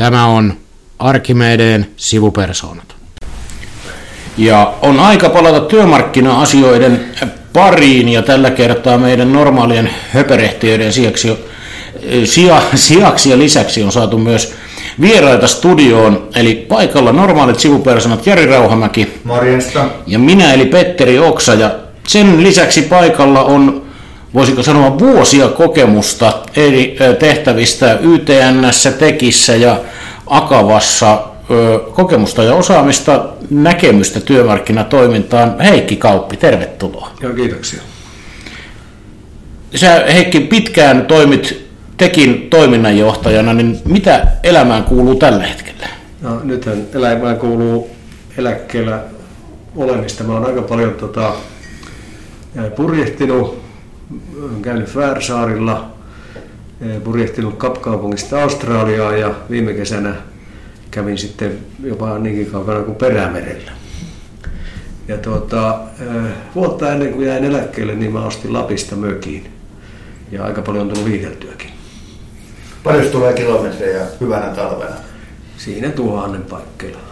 Tämä on Arkimedeen sivupersoonat. Ja on aika palata työmarkkina-asioiden pariin ja tällä kertaa meidän normaalien höperehtiöiden sijaksi, sija, sijaksi ja lisäksi on saatu myös vieraita studioon, eli paikalla normaalit sivupersonat Jari Rauhamäki Morjesta. ja minä eli Petteri Oksa ja sen lisäksi paikalla on voisiko sanoa vuosia kokemusta eri tehtävistä YTNssä, Tekissä ja Akavassa kokemusta ja osaamista, näkemystä työmarkkinatoimintaan. Heikki Kauppi, tervetuloa. Joo, kiitoksia. Sä Heikki pitkään toimit Tekin toiminnanjohtajana, niin mitä elämään kuuluu tällä hetkellä? No, nythän elämään kuuluu eläkkeellä olemista. Mä oon aika paljon tota, purjehtinut, olen käynyt Färsaarilla, purjehtinut Kapkaupungista Australiaa ja viime kesänä kävin sitten jopa niinkin kaukana kuin Perämerellä. Ja tuota, vuotta ennen kuin jäin eläkkeelle, niin mä ostin Lapista mökiin. Ja aika paljon on tullut viihdeltyäkin. Paljon tulee kilometrejä hyvänä talvena? Siinä tuhannen paikkeilla.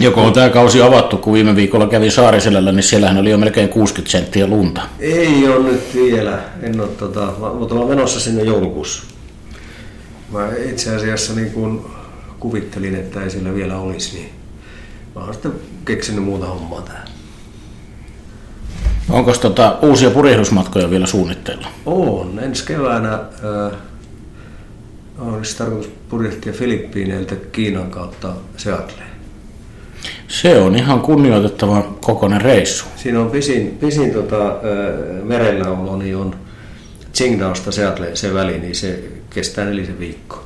Joko on tämä kausi avattu, kun viime viikolla kävin Saariselällä, niin siellähän oli jo melkein 60 senttiä lunta. Ei ole nyt vielä. En ole, tota, mutta olen menossa sinne joulukuussa. Mä itse asiassa niin kun kuvittelin, että ei siellä vielä olisi, niin mä oon sitten keksinyt muuta hommaa tähän. Onko tota uusia purjehdusmatkoja vielä suunnitteilla? On. Ensi keväänä äh, olisi tarkoitus purjehtia Filippiineiltä Kiinan kautta Seattleen. Se on ihan kunnioitettava kokoinen reissu. Siinä on pisin, pisin tota, merelläolo, niin on Qingdaosta Seattleen se väli, niin se kestää nelisen viikkoa.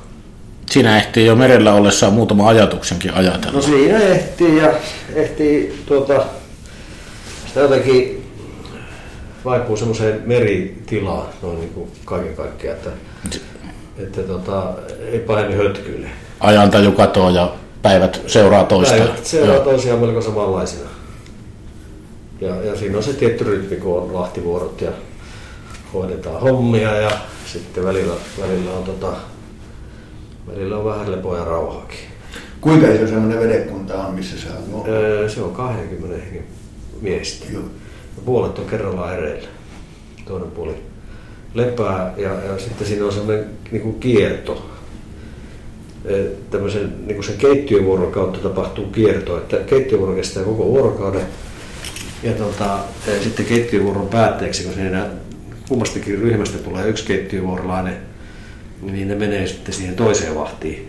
Siinä ehtii jo merellä ollessaan muutama ajatuksenkin ajatella. No siinä ehtii ja ehtii tuota, sitä jotenkin vaipuu semmoiseen meritilaan noin niin kuin kaiken kaikkiaan, että, että tota, ei pahemmin hötkyile. Ajantaju katoo ja päivät seuraa toistaan. Päivät seuraa toisiaan melko samanlaisina. Ja, ja siinä on se tietty rytmi, kun on vahtivuorot ja hoidetaan hommia ja sitten välillä, välillä on tota, välillä on vähän lepoa ja rauhaakin. Kuinka iso semmoinen vedekunta on, missä sä oot? Öö, se on 20 hengen miestä. Joo. Ja puolet on kerrallaan ereillä. Toinen puoli lepää ja, ja sitten siinä on semmoinen niin kuin kierto. Tämmöisen niin kuin sen keittiövuoron kautta tapahtuu kierto, että keittiövuoro kestää koko vuorokauden. Ja tota, ja sitten keittiövuoron päätteeksi, kun siinä kummastakin ryhmästä tulee yksi keittiövuorolainen, niin ne menee sitten siihen toiseen vahtiin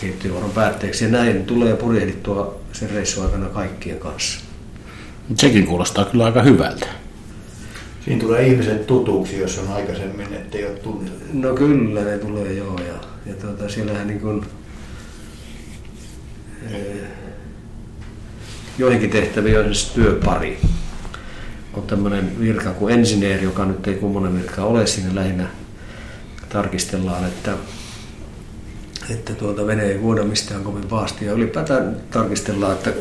keittiövuoron päätteeksi. Ja näin tulee purjehdittua sen reissun aikana kaikkien kanssa. Sekin kuulostaa kyllä aika hyvältä. Siinä tulee ihmiset tutuksi, jos on aikaisemmin, ettei ole tuntenut. No kyllä ne tulee joo ja, ja tuota, siellähän niin kuin, eh, joihinkin tehtäviin on siis työpari. On tämmöinen virka kuin ensineeri, joka nyt ei kummonen virka ole. Siinä lähinnä tarkistellaan, että, että tuota vene ei vuoda mistään kovin pahasti. Ja ylipäätään tarkistellaan, että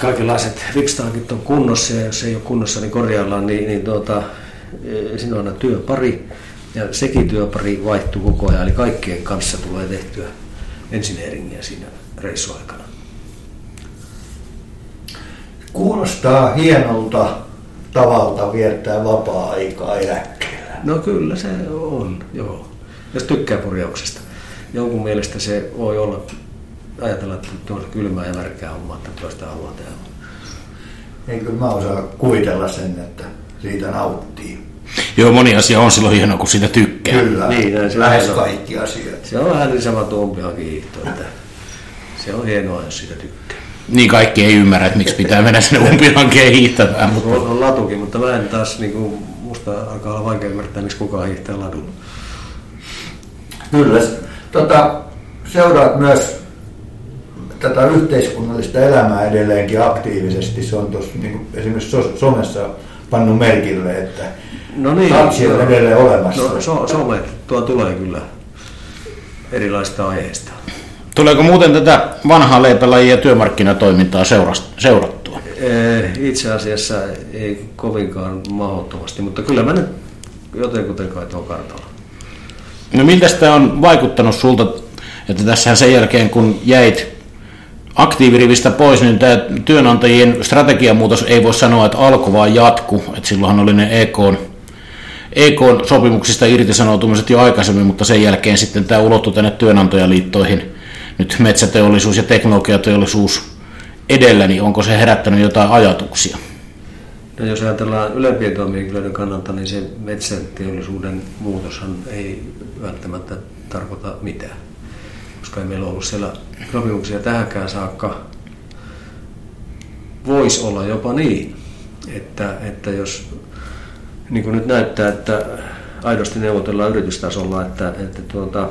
kaikenlaiset vipstaakit on kunnossa. Ja jos ei ole kunnossa, niin korjaillaan, niin, niin tuota, eh, siinä on aina työpari ja sekin työpari vaihtuu koko ajan, eli kaikkien kanssa tulee tehtyä ensineeringiä siinä reissuaikana. Kuulostaa hienolta tavalta viettää vapaa-aikaa eläkkeellä. No kyllä se on, joo. Jos tykkää purjauksesta. Jonkun mielestä se voi olla, ajatella, että tuolla kylmää ja märkää hommaa, että toista haluaa tehdä. Eikö mä osaa kuvitella sen, että siitä nauttii. Joo, moni asia on silloin hienoa, kun siitä tykkää. Kyllä, Niin, se lähes on. kaikki asiat. Se on vähän niin sama tuompiakin hiihto, että se on hienoa, jos sitä tykkää. Niin kaikki ei ymmärrä, että miksi pitää mennä sinne umpihankeen hiihtämään, mutta On, on latukin, mutta mä en taas, niin kuin, musta alkaa olla vaikea ymmärtää, miksi kukaan hiihtää ladulla. Kyllä. Tota, seuraat myös tätä yhteiskunnallista elämää edelleenkin aktiivisesti. Se on tuossa niin esimerkiksi so- somessa pannut merkille, että No niin, Taksi on edelleen olemassa. No, so, some, tuo tulee kyllä erilaista aiheista. tuleeko muuten tätä vanhaa leipälajia työmarkkinatoimintaa seurattua? Eh, Itse asiassa ei kovinkaan mahdottomasti, mutta kyllä mä nyt jotenkuten kai tuon kartalla. No miltä tämä on vaikuttanut sulta, että tässähän sen jälkeen kun jäit aktiivirivistä pois, niin tämä työnantajien strategiamuutos ei voi sanoa, että alkoi vaan jatku. Että silloinhan oli ne EK, EK-sopimuksista irtisanoutumiset jo aikaisemmin, mutta sen jälkeen sitten tämä ulottui tänne työnantajaliittoihin. Nyt metsäteollisuus ja teknologiateollisuus edellä, niin onko se herättänyt jotain ajatuksia? No jos ajatellaan ylempien toimihenkilöiden kannalta, niin se metsäteollisuuden muutoshan ei välttämättä tarkoita mitään. Koska ei meillä ollut siellä sopimuksia tähänkään saakka. Voisi olla jopa niin, että, että jos niin kuin nyt näyttää, että aidosti neuvotellaan yritystasolla, että, että tuota,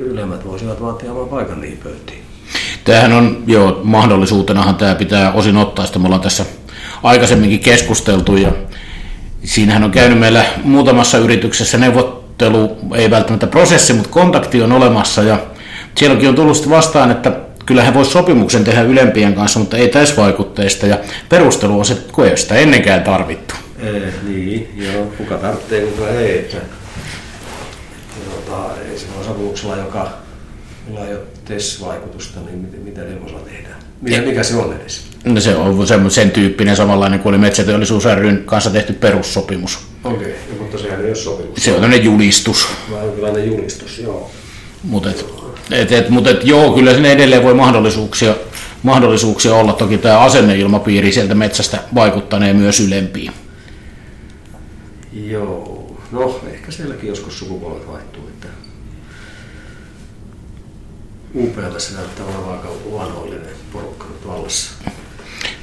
ylemmät voisivat vaatia vain paikan niihin pöytiin. Tämähän on, jo mahdollisuutenahan tämä pitää osin ottaa, sitä me ollaan tässä aikaisemminkin keskusteltu ja siinähän on käynyt meillä muutamassa yrityksessä neuvottelu, ei välttämättä prosessi, mutta kontakti on olemassa ja sielläkin on tullut vastaan, että kyllä he voisivat sopimuksen tehdä ylempien kanssa, mutta ei täysvaikutteista ja perustelu on se, kun ei sitä ennenkään tarvittu. Ei, niin, joo, kuka tarvitsee, kuka ei, että, tota, ei se voi sopimuksella, joka jolla ei ole TES-vaikutusta, niin mitä, mitä neuvolla tehdään? Mikä, mikä se on edes? No se on sen, sen tyyppinen samanlainen kuin oli Metsäteollisuus ryn kanssa tehty perussopimus. Okei, okay, mutta sehän ei ole sopimus. Se on tämmöinen julistus. Jonkinlainen julistus, joo. Mutta et, et, et, mut et, joo, kyllä sinne edelleen voi mahdollisuuksia, mahdollisuuksia olla. Toki tämä asenneilmapiiri sieltä metsästä vaikuttanee myös ylempiin. Joo, no ehkä sielläkin joskus sukupolvet vaihtuu. Että UPLtä se näyttää olevan aika vanhoillinen porukka nyt vallassa.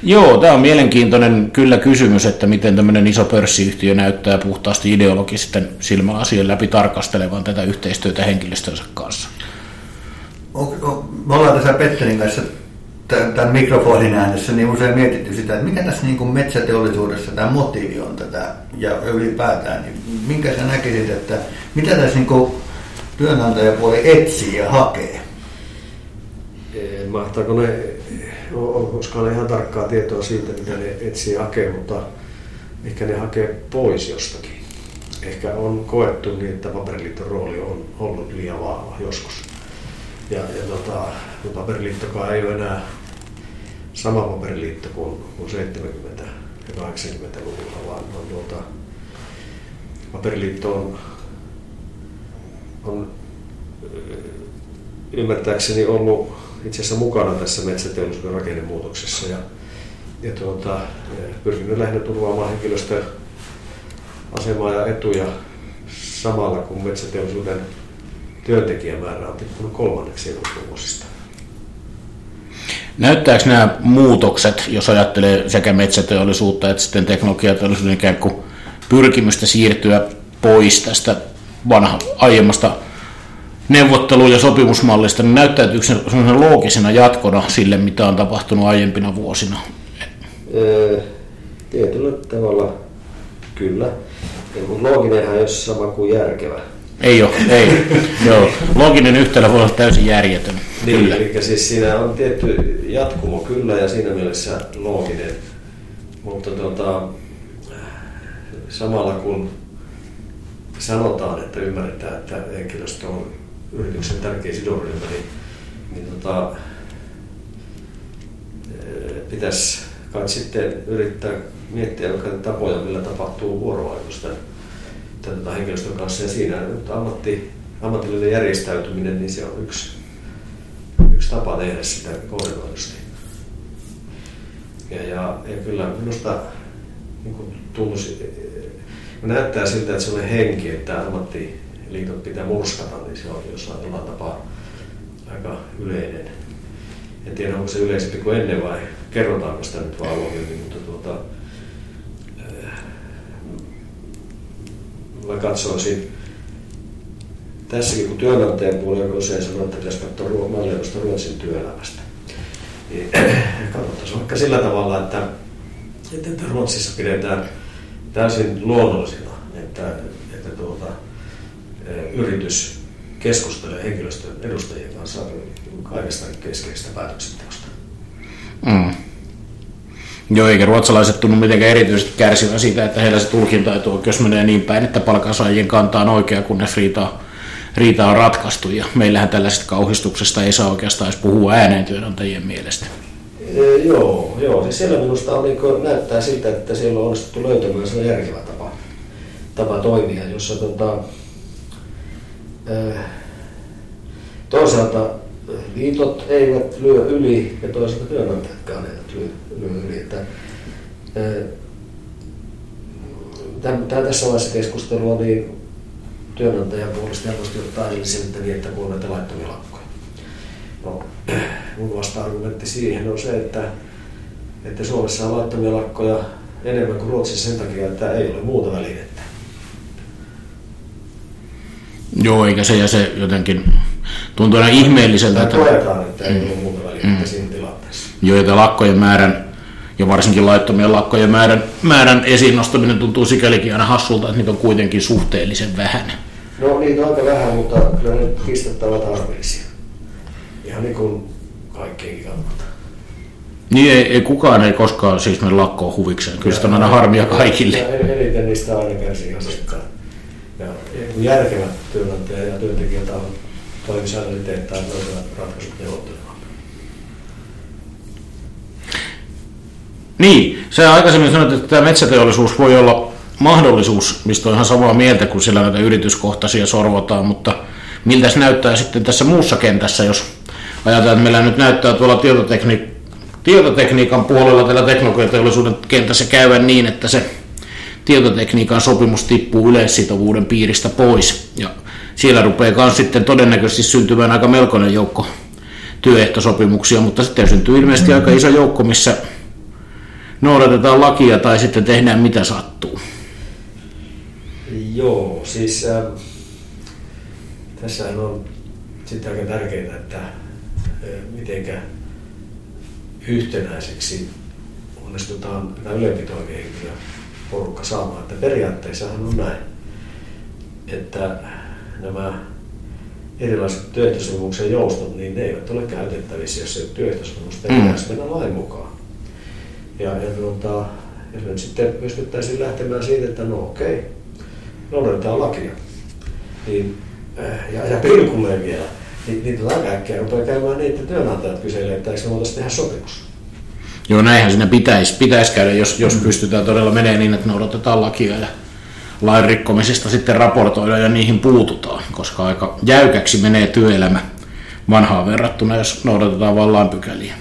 Joo, tämä on mielenkiintoinen kyllä kysymys, että miten tämmöinen iso pörssiyhtiö näyttää puhtaasti ideologisten silmälasien läpi tarkastelevan tätä yhteistyötä henkilöstönsä kanssa. Me ollaan tässä Petterin kanssa tämän mikrofonin äänessä niin usein mietitty sitä, että mikä tässä niin kuin metsäteollisuudessa tämä motiivi on tätä ja ylipäätään, niin minkä sä näkisit, että mitä tässä niin kuin työnantajapuoli etsii ja hakee? Mahtaako ne, koska ne ihan tarkkaa tietoa siitä, mitä ne etsii hakee, mutta ehkä ne hakee pois jostakin. Ehkä on koettu niin, että paperiliiton rooli on ollut liian vahva joskus. Ja, ja tota, paperiliittokaan ei ole enää sama paperiliitto kuin, kuin 70- ja 80-luvulla, vaan on tuota, paperiliitto on, on ymmärtääkseni ollut itse asiassa mukana tässä metsäteollisuuden rakennemuutoksessa ja, ja tuota, pyrkinyt lähinnä turvaamaan henkilöstön asemaa ja etuja samalla kun metsäteollisuuden työntekijämäärä on tippunut kolmanneksi vuosista. Näyttääkö nämä muutokset, jos ajattelee sekä metsäteollisuutta että sitten teknologiateollisuuden ikään kuin pyrkimystä siirtyä pois tästä vanha, aiemmasta neuvottelu- ja sopimusmallista, niin näyttäytyykö se loogisena jatkona sille, mitä on tapahtunut aiempina vuosina? Tietyllä tavalla kyllä. Looginenhan ei ole sama kuin järkevä. Ei ole, ei. Joo. Loginen yhtälö voi olla täysin järjetön. Niin, kyllä. eli siis siinä on tietty jatkumo kyllä ja siinä mielessä looginen. Mutta tota, samalla kun sanotaan, että ymmärretään, että henkilöstö on yrityksen tärkeä sidonryhmä, niin, niin tota, pitäisi kai sitten yrittää miettiä vaikka tapoja, millä tapahtuu vuorovaikutusta tota henkilöstön kanssa. Ja siinä nyt ammatti, ammatillinen järjestäytyminen, niin se on yksi, yksi tapa tehdä sitä koordinoidusti. Ja, ja, ja kyllä minusta niin kuin tunnusi, näyttää siltä, että sellainen henki, että ammattiliitot pitää murskata, niin se on jossain jollain tapaa aika yleinen. En tiedä, onko se yleisempi kuin ennen vai kerrotaanko sitä nyt vaan avoimemmin, mutta tuota, mä katsoisin tässäkin, kun työnantajan puolella usein sanoo, että pitäisi katsoa mallia Ruotsin työelämästä. Niin katsottaisiin vaikka sillä tavalla, että, että Ruotsissa pidetään täysin luonnollisena, että, yritys keskustelee henkilöstön edustajien kanssa kaikesta keskeisestä päätöksenteosta. Mm. Joo, eikä ruotsalaiset tunnu mitenkään erityisesti kärsivän siitä, että heillä se tulkintaetuoikeus menee niin päin, että palkansaajien kanta on oikea, kunnes riitaa riita on ratkaistu ja meillähän tällaisesta kauhistuksesta ei saa oikeastaan edes puhua ääneen työnantajien mielestä. E, joo, joo. Siis siellä minusta on, niin kuin, näyttää siltä, että siellä on onnistuttu löytämään sellainen järkevä tapa, tapa toimia, jossa tota, toisaalta liitot eivät lyö yli ja toisaalta työnantajatkaan eivät lyö, lyö yli. Että, tämän, tässä vaiheessa keskustelua niin työnantajan puolesta helposti ottaa että niin, että kun näitä laittomia lakkoja. No, mun vasta-argumentti siihen on se, että, että Suomessa on laittomia lakkoja enemmän kuin Ruotsissa sen takia, että ei ole muuta välinettä. Joo, eikä se ja se jotenkin tuntuu aina ihmeelliseltä. Että koetaan, että ei mm. ole muuta välinettä mm. siinä tilanteessa. Joo, että lakkojen määrän ja varsinkin laittomien lakkojen määrän, määrän esiin nostaminen tuntuu sikälikin aina hassulta, että niitä on kuitenkin suhteellisen vähän. No niitä on aika vähän, mutta kyllä ne pistettävät tarpeeksi. Ihan niin kuin kaikkien kannalta. Niin ei, ei, kukaan ei koskaan siis mene lakkoon huvikseen. Kyllä sitä on aina harmia kaikille. Ja eniten niistä aina kärsii asiakkaat. Ja järkevät työnantajat ja työntekijät on toimisäännöllisesti teettää löytävät ratkaisut neuvottelemaan. Niin, se aikaisemmin sanoit, että tämä metsäteollisuus voi olla mahdollisuus, mistä on ihan samaa mieltä, kun siellä näitä yrityskohtaisia sorvotaan, mutta miltä se näyttää sitten tässä muussa kentässä, jos ajatellaan, että meillä nyt näyttää tuolla tietotekni- tietotekniikan puolella tällä teknologiateollisuuden kentässä käyvän niin, että se tietotekniikan sopimus tippuu yleissitovuuden piiristä pois. Ja siellä rupeaa sitten todennäköisesti syntymään aika melkoinen joukko työehtosopimuksia, mutta sitten syntyy ilmeisesti aika iso joukko, missä noudatetaan lakia tai sitten tehdään mitä sattuu. Joo, siis äh, tässä on sitten aika tärkeää, että äh, mitenkä yhtenäiseksi onnistutaan nämä ylempitoimihenkilö porukka saamaan. Että periaatteessahan on näin, että nämä erilaiset työehtosopimuksen joustot, niin ne eivät ole käytettävissä, jos ei työehtosopimusta mm. pitäisi mennä lain mukaan. Ja, ja tuota, jos nyt sitten pystyttäisiin lähtemään siitä, että no okei, noudatetaan lakia, niin, äh, ja, ja pilkulleen vielä, niin, niin tota äkkiä rupeaa käymään niin, että työnantajat kyselee, että eikö me voitaisiin tehdä sopimus. Joo, näinhän siinä pitäisi, pitäisi käydä, jos, jos mm. pystytään todella menee niin, että noudatetaan lakia ja lain rikkomisesta sitten raportoidaan ja niihin puututaan, koska aika jäykäksi menee työelämä vanhaan verrattuna, jos noudatetaan vain lainpykäliä.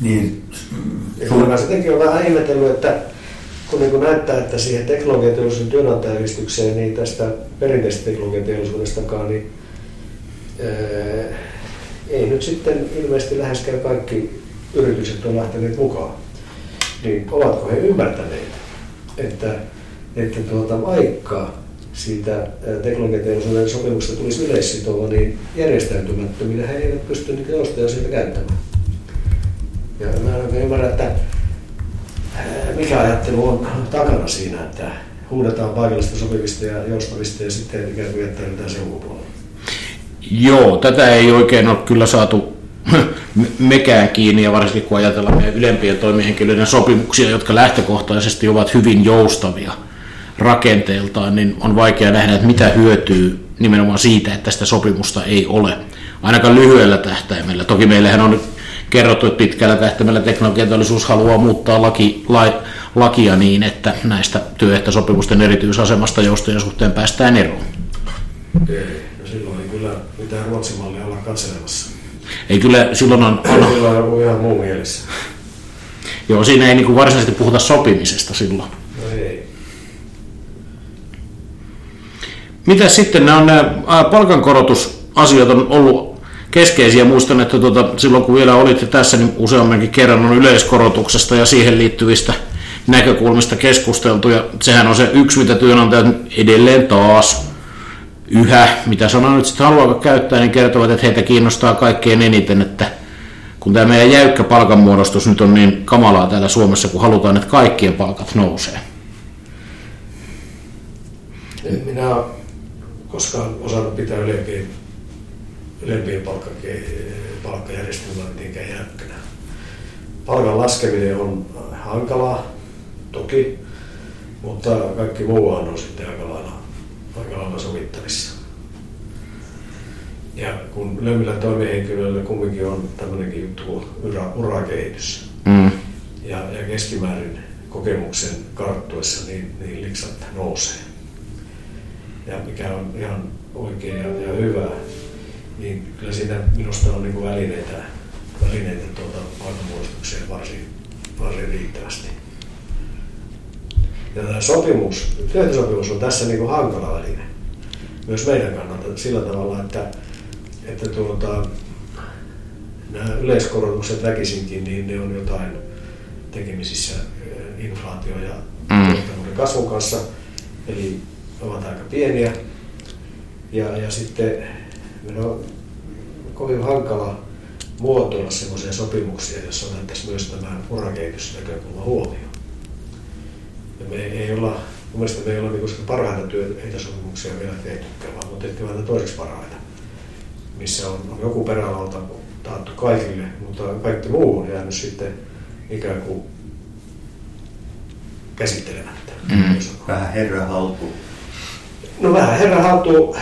Niin. Ja sittenkin on vähän ihmetellyt, että kun niin näyttää, että siihen teknologiateollisuuden työnantajayhdistykseen, niin tästä perinteisestä teknologiateollisuudestakaan, niin ää, ei nyt sitten ilmeisesti läheskään kaikki yritykset on lähteneet mukaan. Niin ovatko he ymmärtäneet, että, että tuota, vaikka siitä teknologiateollisuuden sopimuksesta tulisi yleissitova, niin järjestäytymättöminä he eivät pysty niitä joustoja siitä käyttämään. Ja mä en ymmärrä, että mikä ajattelu on takana siinä, että huudetaan paikallista sopivista ja joustavista ja sitten ikään kuin jättäydytään sen ulkopuolelle. Joo, tätä ei oikein ole kyllä saatu mekään kiinni ja varsinkin kun ajatellaan meidän ylempien toimihenkilöiden sopimuksia, jotka lähtökohtaisesti ovat hyvin joustavia rakenteeltaan, niin on vaikea nähdä, että mitä hyötyy nimenomaan siitä, että sitä sopimusta ei ole. Ainakaan lyhyellä tähtäimellä. Toki meillähän on kerrottu, että pitkällä tähtäimellä teknologiateollisuus haluaa muuttaa laki, lai, lakia niin, että näistä työehtosopimusten erityisasemasta joustojen suhteen päästään eroon. Ei, no silloin ei kyllä mitään Ruotsin mallia olla katselemassa. Ei kyllä, silloin on... on silloin on ihan muu mielessä. Joo, siinä ei niin varsinaisesti puhuta sopimisesta silloin. No ei. Mitä sitten nämä, on nämä palkankorotusasiat on ollut keskeisiä. Muistan, että tuota, silloin kun vielä olitte tässä, niin useammankin kerran on yleiskorotuksesta ja siihen liittyvistä näkökulmista keskusteltu. Ja sehän on se yksi, mitä työnantajat edelleen taas yhä, mitä sanoo nyt sitten haluaa käyttää, niin kertovat, että heitä kiinnostaa kaikkein eniten, että kun tämä meidän jäykkä palkanmuodostus nyt on niin kamalaa täällä Suomessa, kun halutaan, että kaikkien palkat nousee. En minä koskaan osannut pitää ylempiä ylempien palkkajärjestelmää mitenkään jäykkänä. Palkan laskeminen on hankalaa, toki, mutta kaikki muu on sitten aika lailla, aika lailla sovittavissa. Ja kun Lömmilän toimihenkilöillä kumminkin on tämmöinenkin juttu ura, urakehitys. Mm. Ja, ja keskimäärin kokemuksen karttuessa niin, niin liksat nousee. Ja mikä on ihan oikein ja, ja hyvä, niin kyllä siinä minusta on niin välineitä, välineitä tuota varsin, varsin riittävästi. Ja tämä sopimus, työehtosopimus on tässä niin kuin hankala väline. Myös meidän kannalta sillä tavalla, että, että tuota, nämä yleiskorotukset väkisinkin, niin ne on jotain tekemisissä eh, inflaatio ja Mm. tuottavuuden kasvun kanssa. Eli ovat aika pieniä. Ja, ja sitten meidän on kovin hankala muotoilla sellaisia sopimuksia, joissa otettaisiin myös tämä urakehitysnäkökulma huomioon. Ja me ei olla, mun mielestä me ei olla sitä parhaita työehtosopimuksia vielä tehtykään, vaan me tehtiin vähän toiseksi parhaita, missä on, on joku perälauta taattu kaikille, mutta kaikki muu on jäänyt sitten ikään kuin käsittelemättä. Mm. Vähän herra haltuun. No vähän herra haltu,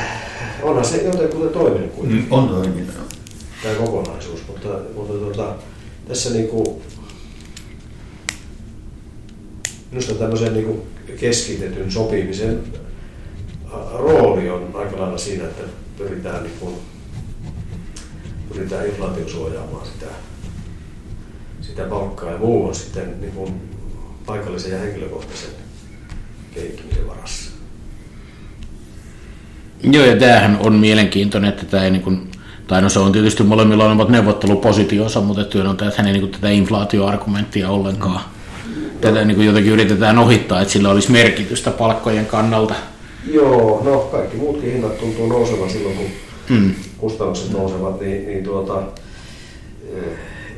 onhan se jotenkin toiminut kuitenkin Mm, on toiminut. tämä kokonaisuus, mutta, mutta tuota, tässä niinku, minusta tämmöisen niinku keskitetyn sopimisen rooli on aika lailla siinä, että pyritään, niinku, pyritään inflaatio suojaamaan sitä, sitä palkkaa ja muu on sitten niinku paikallisen ja henkilökohtaisen kehittymisen varassa. Joo, ja tämähän on mielenkiintoinen, että tämä ei niin kuin, tai no se on tietysti molemmilla on omat neuvottelupositionsa, mutta työnantajat ei niin kuin tätä inflaatioargumenttia ollenkaan. Tätä niin kuin jotenkin yritetään ohittaa, että sillä olisi merkitystä palkkojen kannalta. Joo, no kaikki muutkin hinnat tuntuu nousevan silloin, kun Mm. kustannukset nousevat, niin, niin tuota, eh,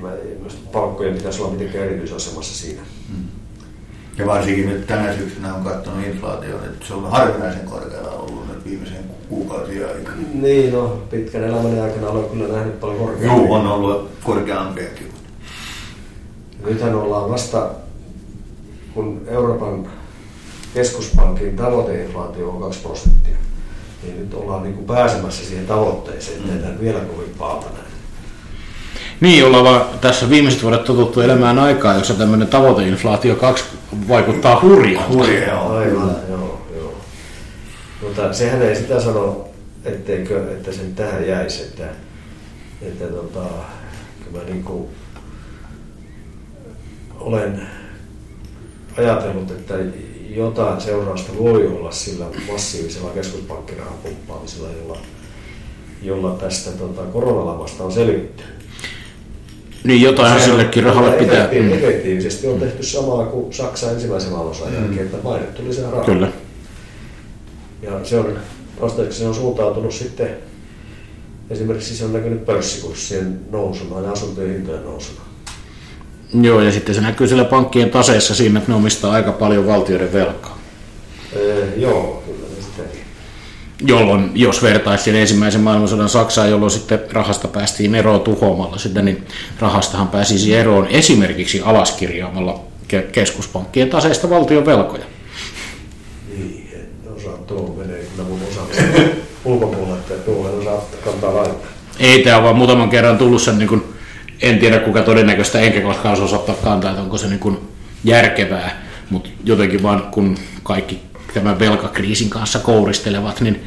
mä, minusta palkkojen pitäisi olla mitenkään erityisasemassa siinä. Ja varsinkin nyt tänä syksynä on katsonut inflaatioon, että se on harvinaisen korkealla ollut nyt viimeisen ku- kuukausien aikana. Niin, no pitkän elämäni aikana olen kyllä nähnyt paljon korkeampia. Joo, on ollut korkeampiakin. Nythän ollaan vasta, kun Euroopan keskuspankin tavoiteinflaatio on 2 prosenttia, niin nyt ollaan niin kuin pääsemässä siihen tavoitteeseen, että mm. vielä kovin näin. Niin, ollaan vaan tässä viimeiset vuodet totuttu elämään aikaa, jossa tämmöinen tavoiteinflaatio 2 vaikuttaa hurjalta. Hurjaa. Aivan, joo, joo. Mutta sehän ei sitä sano, etteikö, että sen tähän jäisi, että, että tota, kyllä mä niin kuin olen ajatellut, että jotain seurausta voi olla sillä massiivisella keskuspankkirahan pumppaamisella, jolla, jolla tästä tota, koronalamasta on selvitty. Niin jotain sillekin rahalle pitää. Efekti- Mm. Efektiivisesti on tehty samaa kuin Saksa ensimmäisen maailmansodan jälkeen, että painettu lisää rahaa. Kyllä. Ja se on, se on suuntautunut sitten, esimerkiksi se on näkynyt pörssikurssien nousuna ja asuntojen hintojen nousuna. Joo, ja sitten se näkyy siellä pankkien taseessa siinä, että ne omistaa aika paljon valtioiden velkaa. Ee, joo, kyllä. Jolloin, jos vertaisi ensimmäisen maailmansodan Saksaan, jolloin sitten rahasta päästiin eroon tuhoamalla sitä, niin rahastahan pääsisi eroon esimerkiksi alaskirjaamalla ke- keskuspankkien taseista valtion velkoja. Niin, en osaa, tuo menee kyllä mun osaamisen ulkopuolella, että tuo en osaa kantaa laittaa. Ei tämä vaan muutaman kerran tullut sen, niin kuin, en tiedä kuka todennäköistä, enkä koskaan osaa ottaa kantaa, että onko se niin kuin järkevää, mutta jotenkin vaan kun kaikki tämän velkakriisin kanssa kouristelevat, niin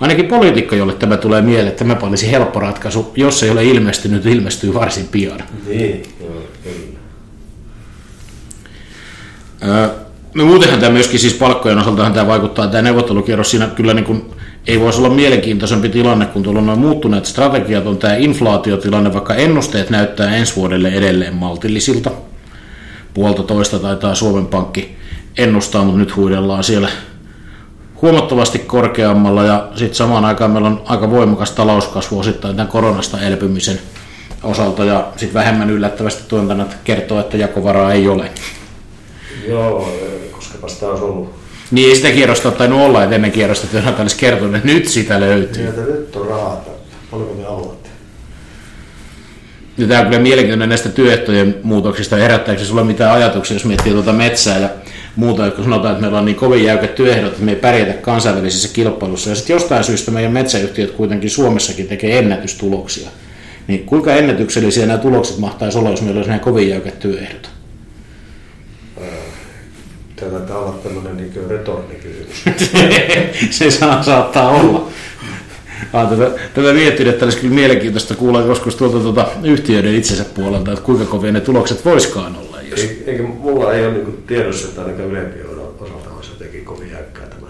ainakin poliitikko, jolle tämä tulee mieleen, että tämä olisi helppo ratkaisu, jos ei ole ilmestynyt, ilmestyy varsin pian. Niin, No muutenhan tämä myöskin siis palkkojen osaltahan tämä vaikuttaa, tämä neuvottelukierros. Siinä kyllä niin kuin, ei voisi olla mielenkiintoisempi tilanne, kun tuolla on muuttuneet strategiat, on tämä inflaatiotilanne, vaikka ennusteet näyttää ensi vuodelle edelleen maltillisilta. Puolta toista taitaa Suomen Pankki ennustaa, mutta nyt huidellaan siellä huomattavasti korkeammalla ja sitten samaan aikaan meillä on aika voimakas talouskasvu osittain tämän koronasta elpymisen osalta ja sitten vähemmän yllättävästi tuotantanat kertoo, että jakovaraa ei ole. Joo, koska sitä olisi ollut. Niin ei sitä kierrosta ole tainnut olla, että ennen kierrosta työnantaja olisi kertonut, että nyt sitä löytyy. Sieltä nyt on rahaa, että paljonko te haluatte. Ja tämä on kyllä mielenkiintoinen näistä työehtojen muutoksista. Herättääkö se sulle mitään ajatuksia, jos miettii tuota metsää ja muuta, jotka sanotaan, että meillä on niin kovin jäykät työehdot, että me ei pärjätä kansainvälisessä kilpailussa. Ja sitten jostain syystä meidän metsäyhtiöt kuitenkin Suomessakin tekee ennätystuloksia. Niin kuinka ennätyksellisiä nämä tulokset mahtaisi olla, jos meillä olisi näin kovin jäykät työehdot? Tämä taitaa olla tämmöinen niin retornikysymys. se saa, saattaa olla. Ah, tätä, tätä miettinyt, että olisi kyllä mielenkiintoista kuulla joskus tuolta tuota yhtiöiden itsensä puolelta, että kuinka kovia ne tulokset voiskaan olla. Jos... Ei, eikä mulla ei ole niin tiedossa, että ainakaan ylempien osalta olisi jotenkin kovin jäykkää tämä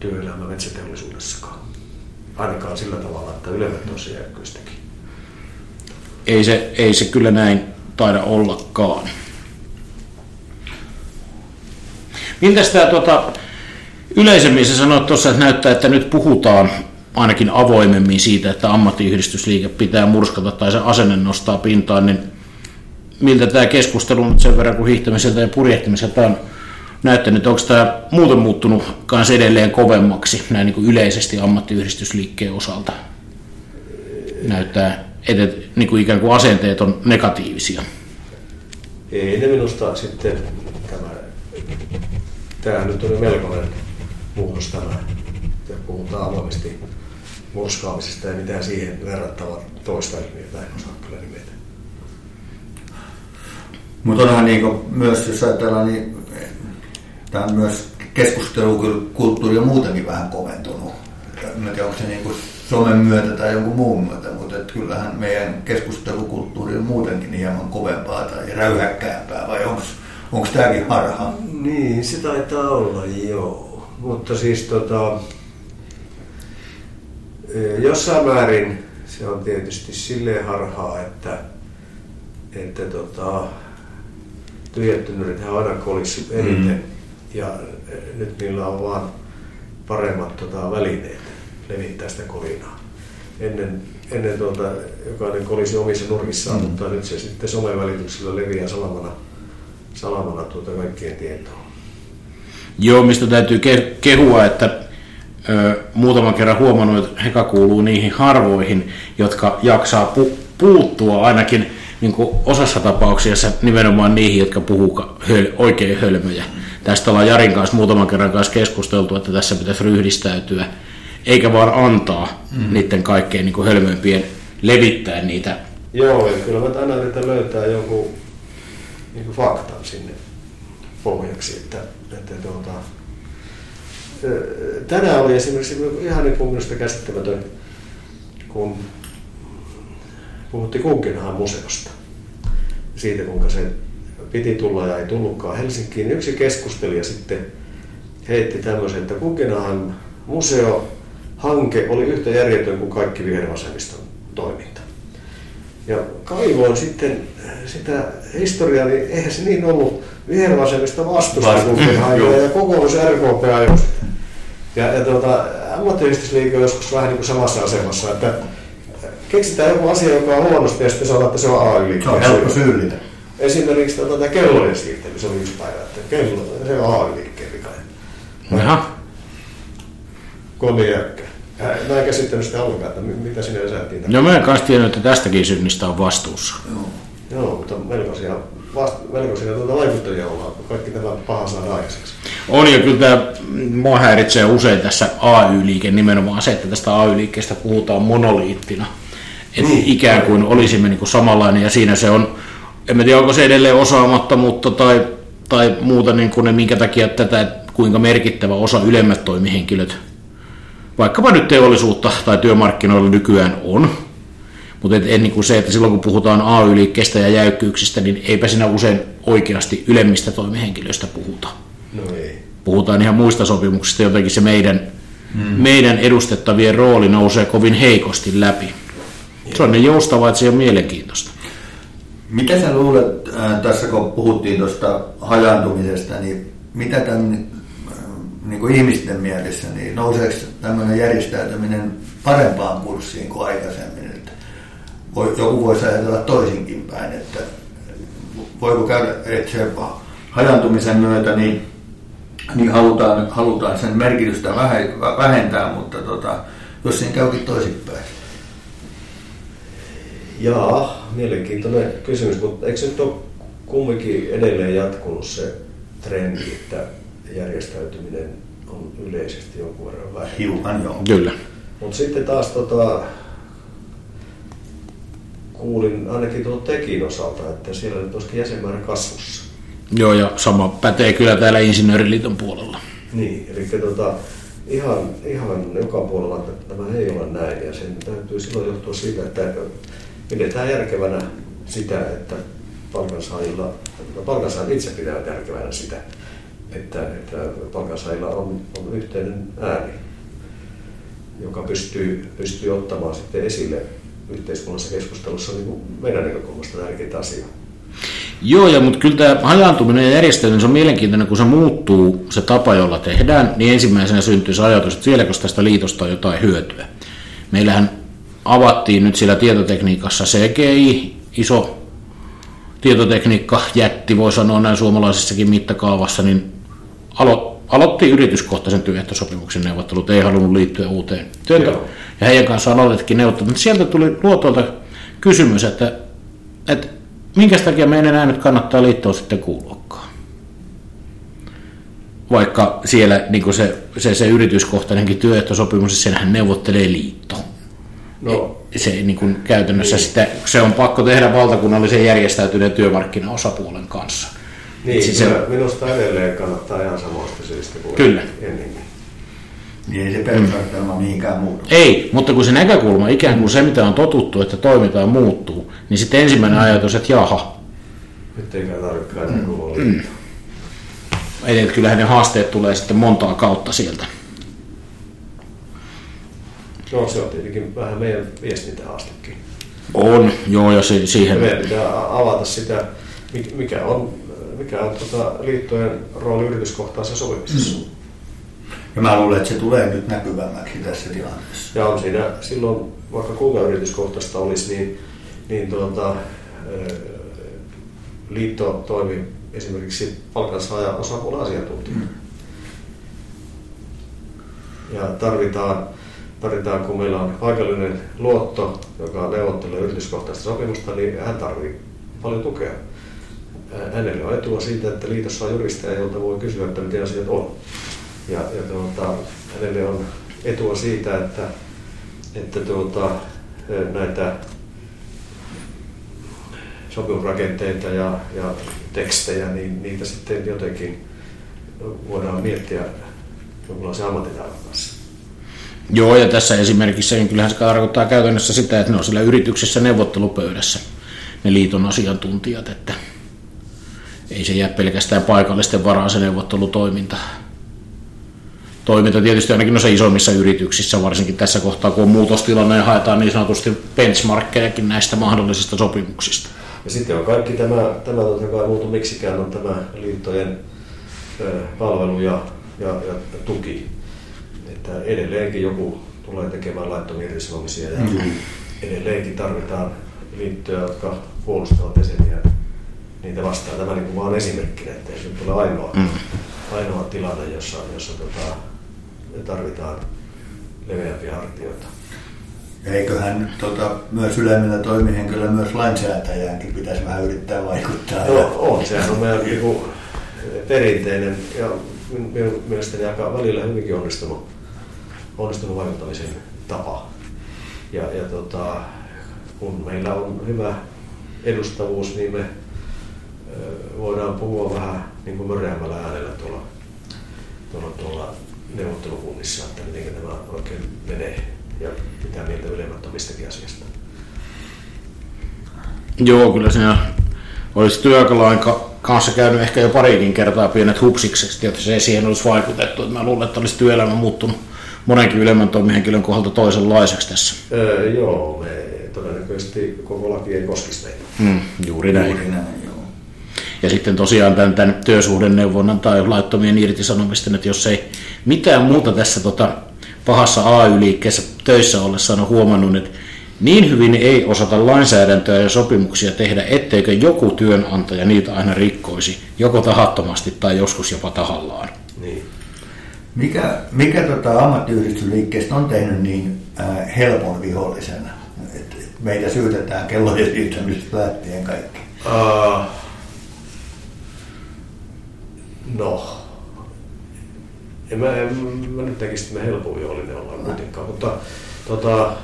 työelämä metsäteollisuudessakaan. Ainakaan sillä tavalla, että ylemmät olisi jäykkyystäkin. Ei se, ei se kyllä näin taida ollakaan. Miltä tämä tuota, yleisemmin sä sanoit tuossa, että näyttää, että nyt puhutaan ainakin avoimemmin siitä, että ammattiyhdistysliike pitää murskata tai se asenne nostaa pintaan, niin miltä tämä keskustelu nyt sen verran kuin hiihtämiseltä ja purjehtimiselta on näyttänyt, onko tämä muuten muuttunut myös edelleen kovemmaksi näin niin kuin yleisesti ammattiyhdistysliikkeen osalta? Näyttää, että niin kuin ikään kuin asenteet on negatiivisia. Ei ne minusta sitten tämä, tämä nyt on melkoinen muutos tämä, ja puhutaan avoimesti murskaamisesta ja mitään siihen verrattavaa toista ilmiötä en osaa kyllä nimetä. Mutta onhan niin myös, jos ajatellaan, niin tämä on myös keskustelukulttuuri on muutenkin vähän koventunut. En tiedä, onko se niin kuin somen myötä tai jonkun muun myötä, mutta että kyllähän meidän keskustelukulttuuri on muutenkin hieman kovempaa tai räyhäkkäämpää, vai onko tämäkin harha? Niin, se taitaa olla, joo. Mutta siis tota, jossain määrin se on tietysti silleen harhaa, että, että tota, tyhjättynyrithän aina kolisi eniten mm. ja nyt niillä on vaan paremmat tota, välineet levittää sitä kolinaa. Ennen, ennen tuota, jokainen kolisi omissa nurkissaan, mm. mutta nyt se sitten somen välityksellä leviää salamana, salamana tuota kaikkien tietoa. Joo, mistä täytyy kehua, että ö, muutaman kerran huomannut, että Heka kuuluu niihin harvoihin, jotka jaksaa pu- puuttua ainakin niin kuin osassa tapauksissa nimenomaan niihin, jotka puhuu höl- oikein hölmöjä. Tästä ollaan Jarin kanssa muutaman kerran kanssa keskusteltu, että tässä pitäisi ryhdistäytyä, eikä vaan antaa mm. niiden kaikkein niin hölmöimpien levittää niitä. Joo, kyllä mä aina yritän löytää jonkun niin kuin faktan sinne pohjaksi, että, että tuota, tänään oli esimerkiksi ihan niin kuin minusta käsittämätön, kun puhuttiin Kunkinhaan museosta. Siitä, kuinka se piti tulla ja ei tullutkaan Helsinkiin. Yksi keskustelija sitten heitti tämmöisen, että Kunkinhaan museo-hanke oli yhtä järjetön kuin kaikki vihervasemmiston toiminta. Ja kaivoin sitten sitä historiaa, niin eihän se niin ollut vihervasemmista vastusta ja kokoomus RKP ajoista. Ja, ja tuota, ammattiyhdistysliike on joskus vähän niin kuin samassa asemassa, että keksitään joku asia, joka on huonosti ja sitten sanotaan, että se on ay Se on helppo syyllitä. Esimerkiksi tuota, tämä kellojen siirtely, se oli yksi päivä, että kello, se on AY-liikkeen vika. Jaha. Koniakka. Mä en käsittänyt sitä ollenkaan, että mitä sinne lisättiin. No mä en kanssa tiennyt, että tästäkin synnistä on vastuussa. Joo. Joo, mutta melkoisia, vast, melkoisia tuota vaikuttajia ollaan, kun kaikki tämä paha saada aikaiseksi. On ja kyllä tämä mua häiritsee usein tässä AY-liike nimenomaan se, että tästä AY-liikkeestä puhutaan monoliittina. Et niin. ikään kuin olisimme niin kuin samanlainen ja siinä se on, en tiedä onko se edelleen osaamattomuutta tai, tai muuta, niin kuin ne, minkä takia tätä, kuinka merkittävä osa ylemmät toimihenkilöt, vaikkapa nyt teollisuutta tai työmarkkinoilla nykyään on, mutta et, en, niin kuin se, että silloin kun puhutaan AY-liikkeestä ja jäykkyyksistä, niin eipä siinä usein oikeasti ylemmistä toimihenkilöistä puhuta. No ei. Puhutaan ihan muista sopimuksista, jotenkin se meidän, hmm. meidän edustettavien rooli nousee kovin heikosti läpi. Se on niin joustavaa, että se on mielenkiintoista. Mitä sä luulet, äh, tässä kun puhuttiin tuosta hajantumisesta, niin mitä tämän niin kuin ihmisten mielessä, niin nouseeko tämmöinen järjestäytyminen parempaan kurssiin kuin aikaisemmin? Että voi, joku voisi ajatella toisinkin päin, että voiko käydä, että se hajantumisen myötä niin, niin halutaan, halutaan sen merkitystä vähentää, mutta tota, jos siinä käykin toisinpäin. Jaa, mielenkiintoinen kysymys, mutta eikö nyt ole kumminkin edelleen jatkunut se trendi, että järjestäytyminen on yleisesti jonkun verran vähemmän. Hiukan joo. Kyllä. Mutta sitten taas tota, kuulin ainakin tuon Tekin osalta, että siellä nyt olisikin jäsenmäärä kasvussa. Joo, ja sama pätee kyllä täällä Insinööriliiton puolella. Niin, eli tota, ihan, ihan joka puolella että tämä ei ole näin ja sen täytyy silloin johtua siitä, että pidetään järkevänä sitä, että palkansaajilla, palkansaajat itse pitävät järkevänä sitä, että, että palkansaajilla on, on yhteinen ääni, joka pystyy, pystyy ottamaan sitten esille yhteiskunnassa keskustelussa niin kuin meidän näkökulmasta tärkeitä asioita. Joo, ja mutta kyllä tämä hajaantuminen ja järjestelmä, se on mielenkiintoinen, kun se muuttuu, se tapa, jolla tehdään, niin ensimmäisenä syntyy se ajatus, että vieläkö tästä liitosta on jotain hyötyä. Meillähän avattiin nyt siellä tietotekniikassa CGI, iso tietotekniikka jätti, voi sanoa näin suomalaisessakin mittakaavassa, niin alo, aloitti yrityskohtaisen työehtosopimuksen neuvottelut, ei halunnut liittyä uuteen työntä. Joo. Ja heidän kanssaan aloitettiin neuvottelut, mutta sieltä tuli luotolta kysymys, että, että minkä takia meidän enää nyt kannattaa liittoa sitten kuuluakaan. Vaikka siellä niin se, se, se yrityskohtainenkin työehtosopimus, senhän neuvottelee liitto. No, Se niin kuin käytännössä sitä, se on pakko tehdä valtakunnallisen järjestäytyneen työmarkkinaosapuolen kanssa. Niin, Siis se, minusta edelleen kannattaa ihan samoista syistä kuin Kyllä. ennenkin. Niin ei se perusraktelma mihinkään muutu. Ei, mutta kun se näkökulma, ikään kuin se mitä on totuttu, että toimitaan muuttuu, niin sitten ensimmäinen ajatus, että jaha, Nyt ei tarvitsekaan enää kuulua liittoon. eli että kyllähän ne haasteet tulee sitten montaa kautta sieltä. No se on tietenkin vähän meidän viestintähaastekin. On, joo, ja si- siihen, Meidän pitää avata sitä, mik- mikä on, mikä on tota liittojen rooli yrityskohtaisessa sopimisessa. Mm. Ja mä luulen, että se tulee nyt näkyvämmäksi tässä tilanteessa. Ja on siinä silloin, vaikka kuinka yrityskohtaista olisi, niin, niin tuota, liitto toimi esimerkiksi palkansaajan osapuolen asiantuntijana. Ja tarvitaan, tarvitaan, kun meillä on paikallinen luotto, joka neuvottelee yrityskohtaista sopimusta, niin hän tarvitsee paljon tukea. Hänelle on etua siitä, että liitossa on juristeja, jolta voi kysyä, että miten asiat on. Ja, ja tuota, hänelle on etua siitä, että, että tuota, näitä sopimusrakenteita ja, ja tekstejä, niin niitä sitten jotenkin voidaan miettiä jonkinlaisen ammattitaidon kanssa. Joo, ja tässä esimerkissä niin kyllähän se tarkoittaa käytännössä sitä, että ne on siellä yrityksessä neuvottelupöydässä, ne liiton asiantuntijat, että ei se jää pelkästään paikallisten varaan se neuvottelutoiminta. Toiminta tietysti ainakin noissa isommissa yrityksissä, varsinkin tässä kohtaa, kun on muutostilanne ja haetaan niin sanotusti benchmarkkejakin näistä mahdollisista sopimuksista. Ja sitten on kaikki tämä, tämä joka ei muutu miksikään, on tämä liittojen palvelu ja, ja, ja tuki. Että edelleenkin joku tulee tekemään laittomia irtisanomisia ja edelleenkin tarvitaan liittoja, jotka puolustavat jäseniä niitä vastaan. Tämä niin kuin vaan esimerkkinä, että se ole ainoa, mm. ainoa tilanne, jossa, jossa tota, tarvitaan leveämpiä hartioita. Eiköhän tota, myös ylemmillä toimihenkilöillä myös lainsäätäjäänkin pitäisi vähän yrittää vaikuttaa. No on, sehän on meidän niinku perinteinen ja min- minun mielestäni aika välillä hyvinkin onnistunut, onnistunut vaikuttamisen tapa. Ja, ja tota, kun meillä on hyvä edustavuus, niin me voidaan puhua vähän niin kuin möreämmällä äänellä tuolla, tuolla, tuolla neuvottelukunnissa, että miten tämä oikein menee ja mitä mieltä ylemmät on mistäkin asiasta. Joo, kyllä siinä olisi työaikalain ka- kanssa käynyt ehkä jo parikin kertaa pienet hupsikset, että se ei siihen olisi vaikutettu. Että mä luulen, että olisi työelämä muuttunut monenkin ylemmän toimihenkilön kohdalta toisenlaiseksi tässä. Öö, joo, me todennäköisesti koko laki ei koskisi meitä. Mm, juuri näin. Juuri näin. Ja sitten tosiaan tämän, tämän työsuhdeneuvonnan tai laittomien irtisanomisten, että jos ei mitään muuta tässä tota, pahassa AY-liikkeessä töissä ollessaan on huomannut, että niin hyvin ei osata lainsäädäntöä ja sopimuksia tehdä, etteikö joku työnantaja niitä aina rikkoisi, joko tahattomasti tai joskus jopa tahallaan. Niin. Mikä, mikä tota ammattiyhdistysliikkeestä on tehnyt niin äh, helpon vihollisen? Et, et meitä syytetään kellojen siirtämisestä lähtien kaikki. Uh, No, en mä, en, mä nyt tekisi, että me helppo vihollinen ollaan kuitenkaan, mutta tota,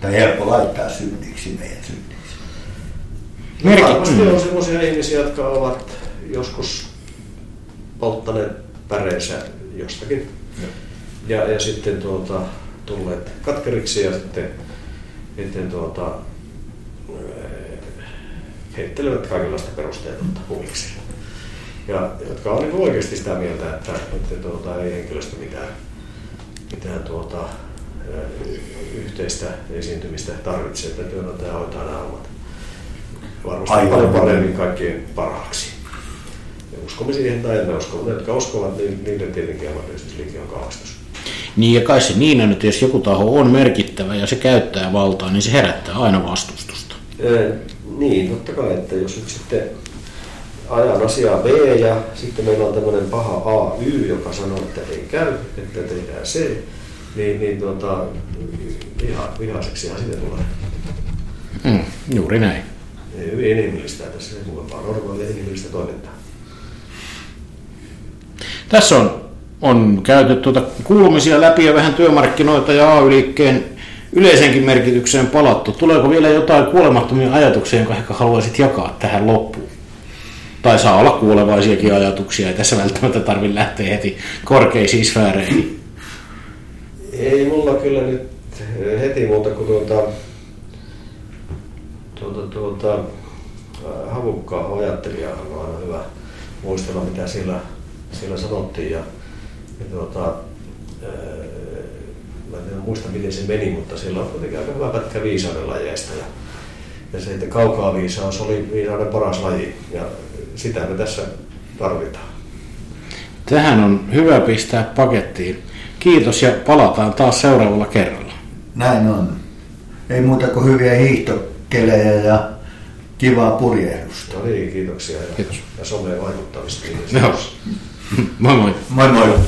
Tai helppo laittaa syntiksi meidän syntiksi. Merkit- varmasti mm. on sellaisia ihmisiä, jotka ovat joskus polttaneet päreensä jostakin. Ja, ja sitten tuota, tulleet katkeriksi ja sitten, sitten tuota, eh, heittelevät kaikenlaista perusteetonta huviksi. Ja jotka on niin oikeasti sitä mieltä, että, että tuota, ei henkilöstö mitään, mitään tuota, yhteistä esiintymistä tarvitse, että työnantaja hoitaa nämä hommat varmasti Aivan. paljon paremmin kaikkien parhaaksi. Ja uskomme siihen tai emme usko. Ne, jotka uskovat, niin niiden tietenkin ammattiyhdistysliike on kalastus. Niin ja kai se niin on, että jos joku taho on merkittävä ja se käyttää valtaa, niin se herättää aina vastustusta. Ee, niin, totta kai, että jos nyt sitten ajan asiaa B ja sitten meillä on tämmöinen paha AY, joka sanoo, että ei käy, että tehdään C, niin, niin tuota, viha, vihaiseksihan siitä tulee. Mm, juuri näin. Ei hyvin inhimillistä tässä, ei mulle vaan normaalia inhimillistä toimintaa. Tässä on, on käyty tuota kuulumisia läpi ja vähän työmarkkinoita ja AY-liikkeen yleisenkin merkitykseen palattu. Tuleeko vielä jotain kuolemattomia ajatuksia, jonka ehkä haluaisit jakaa tähän loppuun? Tai saa olla kuolevaisiakin ajatuksia, ei tässä välttämättä tarvitse lähteä heti korkeisiin sfääreihin. Ei mulla kyllä nyt heti muuta kuin tuota, tuota, tuota äh, havukkaa ajattelijaa on aina hyvä muistella, mitä siellä, siellä sanottiin. Ja, ja tuota, ää, mä en muista miten se meni, mutta siellä on kuitenkin aika hyvä pätkä viisauden lajeista. Ja, ja se, että kaukaa viisaus oli viisauden paras laji ja sitä me tässä tarvitaan. Tähän on hyvä pistää pakettiin. Kiitos ja palataan taas seuraavalla kerralla. Näin on. Ei muuta kuin hyviä hiihtokelejä ja kivaa purjehdusta. No niin, kiitoksia ja, Kiitos. ja someen vaikuttamista. Joo. Moi moi. Moi moi.